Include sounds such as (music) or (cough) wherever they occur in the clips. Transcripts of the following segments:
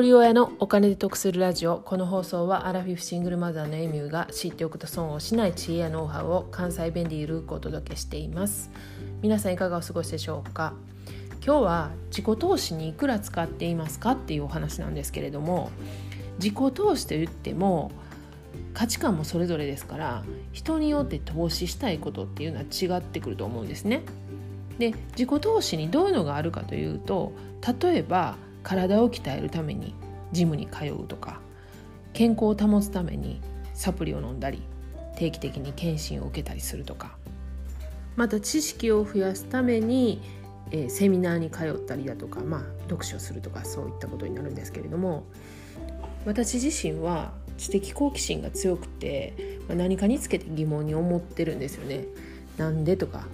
人親のお金で得するラジオ。この放送はアラフィフシングルマザーのエミューが知っておくと損をしない知恵やノウハウを関西弁でゆるくお届けしています。皆さんいかがお過ごしでしょうか？今日は自己投資にいくら使っていますかっていうお話なんですけれども自己投資と言っても価値観もそれぞれですから人によって投資したいことっていうのは違ってくると思うんですね。で自己投資にどういうのがあるかというと例えば体を鍛えるためにジムに通うとか健康を保つためにサプリを飲んだり定期的に検診を受けたりするとかまた知識を増やすために、えー、セミナーに通ったりだとか、まあ、読書するとかそういったことになるんですけれども私自身は知的好奇心が強くて、まあ、何かにつけて疑問に思ってるんですよね。なんでとか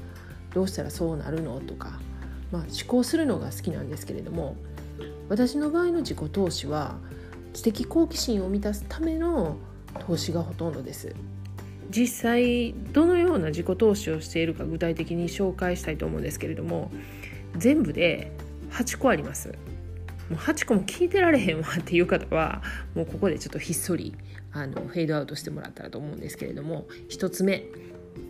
どうしたらそうなるのとか、まあ、思考するのが好きなんですけれども私の場合の自己投資は知的好奇心を満たすための投資がほとんどです。実際どのような自己投資をしているか具体的に紹介したいと思うんですけれども全部で8個あります。もう8個も聞いてられへんわっていう方はもうここでちょっとひっそりあのフェードアウトしてもらったらと思うんですけれども1つ目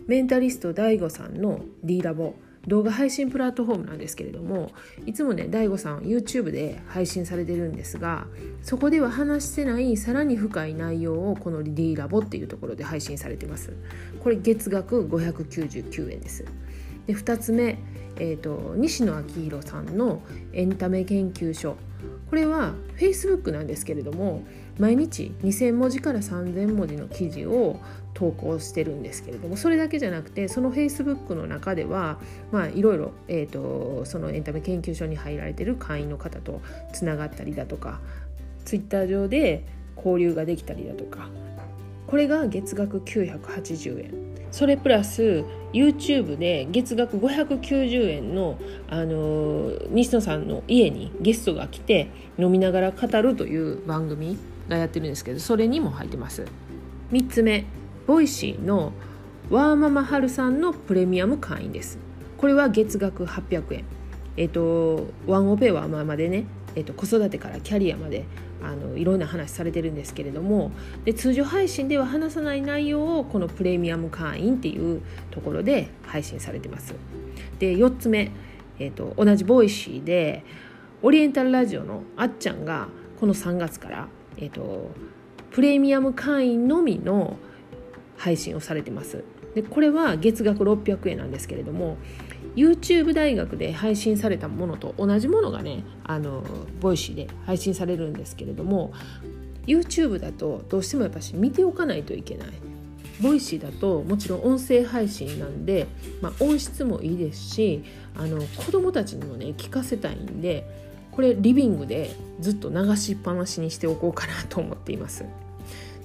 メンタリスト DAIGO さんの D ラボ。動画配信プラットフォームなんですけれどもいつもね DAIGO さん YouTube で配信されてるんですがそこでは話してないさらに深い内容をこの D ラボっていうところで配信されてます。これ月額599円です。で2つ目、えーと、西野昭弘さんのエンタメ研究所これは Facebook なんですけれども毎日2,000文字から3,000文字の記事を投稿してるんですけれどもそれだけじゃなくてその Facebook の中では、まあ、いろいろ、えーと、そのエンタメ研究所に入られてる会員の方とつながったりだとか Twitter 上で交流ができたりだとかこれが月額980円。それプラス YouTube で月額590円の、あの西野さんの家にゲストが来て飲みながら語るという番組がやってるんですけどそれにも入ってます。3つ目 Voicy のワーママハルさんのプレミアム会員です。これは月額800円。えっ、とワンオペワーママでね、えっ、と、子育てからキャリアまであのいろんな話されてるんですけれどもで通常配信では話さない内容をこのプレミアム会員っていうところで配信されてます。で4つ目、えーと、同じ Voicy でオリエンタルラジオのあっちゃんがこの3月から、えーとプレミアム会員のみの配信をされてます。でこれは月額600円なんですけれども YouTube 大学で配信されたものと同じものがねあの Voicy で配信されるんですけれども YouTube だとどうしてもやっぱし見ておかないといけない Voicy だともちろん音声配信なんで、まあ、音質もいいですしあの子どもたちにもね聞かせたいんでこれリビングでずっと流しっぱなしにしておこうかなと思っています。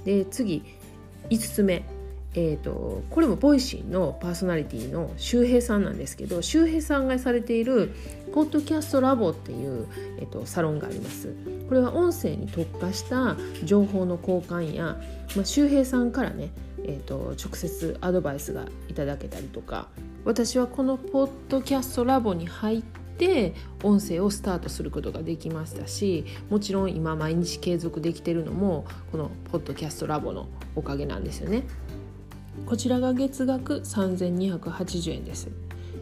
で次5つ目えーと、これも Voicy のパーソナリティの周平さんなんですけど周平さんがされているポッドキャストラボっていう、えーと、サロンがありますこれは音声に特化した情報の交換や、まあ、周平さんからね、えーと直接アドバイスがいただけたりとか私はこのポッドキャストラボに入って音声をスタートすることができましたしもちろん今毎日継続できてるのもこのポッドキャストラボのおかげなんですよね。こちらが月額3280円です。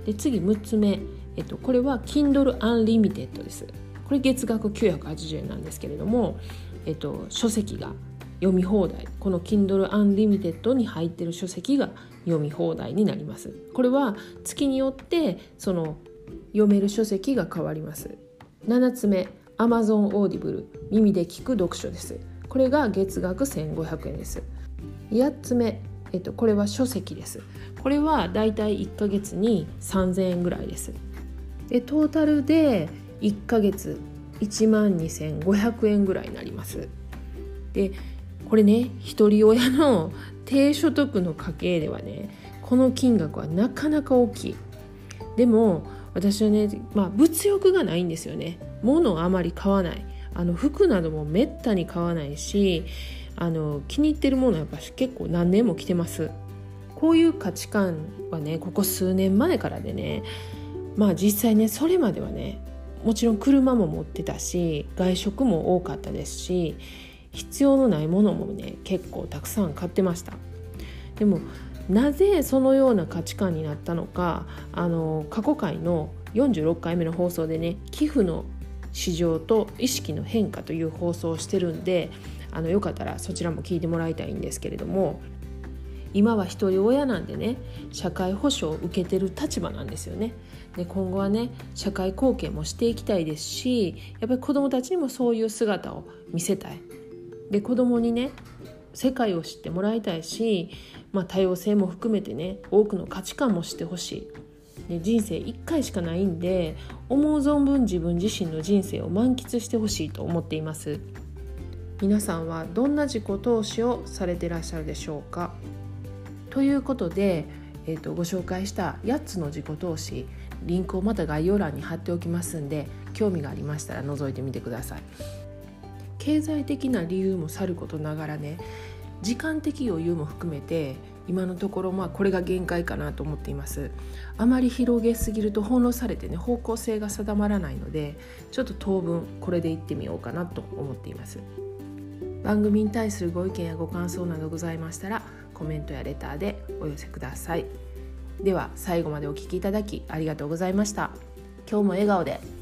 で次6つ目、えっと、これは Kindle Unlimited です。これ月額980円なんですけれども、えっと、書籍が読み放題。この Kindle Unlimited に入ってる書籍が読み放題になります。これは月によってその読める書籍が変わります。7つ目。Amazon Audible 耳で聞く読書です。これが月額1500円です。8つ目。えっと、これは書籍です。これはだいたい1ヶ月に3000円ぐらいです。でトータルで1ヶ月1万2500円ぐらいになります。でこれね一人親の (laughs) 低所得の家計ではねこの金額はなかなか大きい。でも私はね、まあ、物欲がないんですよね。物をあまり買わない。あの服などもめったに買わないしあの気に入ってるものはやっぱ結構何年も着てます。こういう価値観はねここ数年前からでねまあ実際ねそれまではねもちろん車も持ってたし外食も多かったですし必要のないものもね結構たくさん買ってました。でもなぜそのような価値観になったのかあの過去回の46回目の放送でね寄付の市場と意識の変化という放送をしてるんであのよかったらそちらも聞いてもらいたいんですけれども今は一人親なんでね社会保障を受けてる立場なんですよね。で今後はね社会貢献もしていきたいですしやっぱり子どもたちにもそういう姿を見せたい。で子どもにね世界を知ってもらいたいし、まあ、多様性も含めてね多くの価値観も知ってほしい。で人生1回しかないんで思う存分自分自身の人生を満喫してほしいと思っています皆さんはどんな自己投資をされてらっしゃるでしょうか？ということで、えーと、ご紹介した8つの自己投資リンクをまた概要欄に貼っておきますんで興味がありましたら覗いてみてください。経済的な理由もさることながらね時間的余裕も含めて今のところまあこれが限界かなと思っています。あまり広げすぎると翻弄されてね方向性が定まらないのでちょっと当分これでいってみようかなと思っています。番組に対するご意見やご感想などございましたらコメントやレターでお寄せください。では最後までお聴きいただきありがとうございました。今日も笑顔で。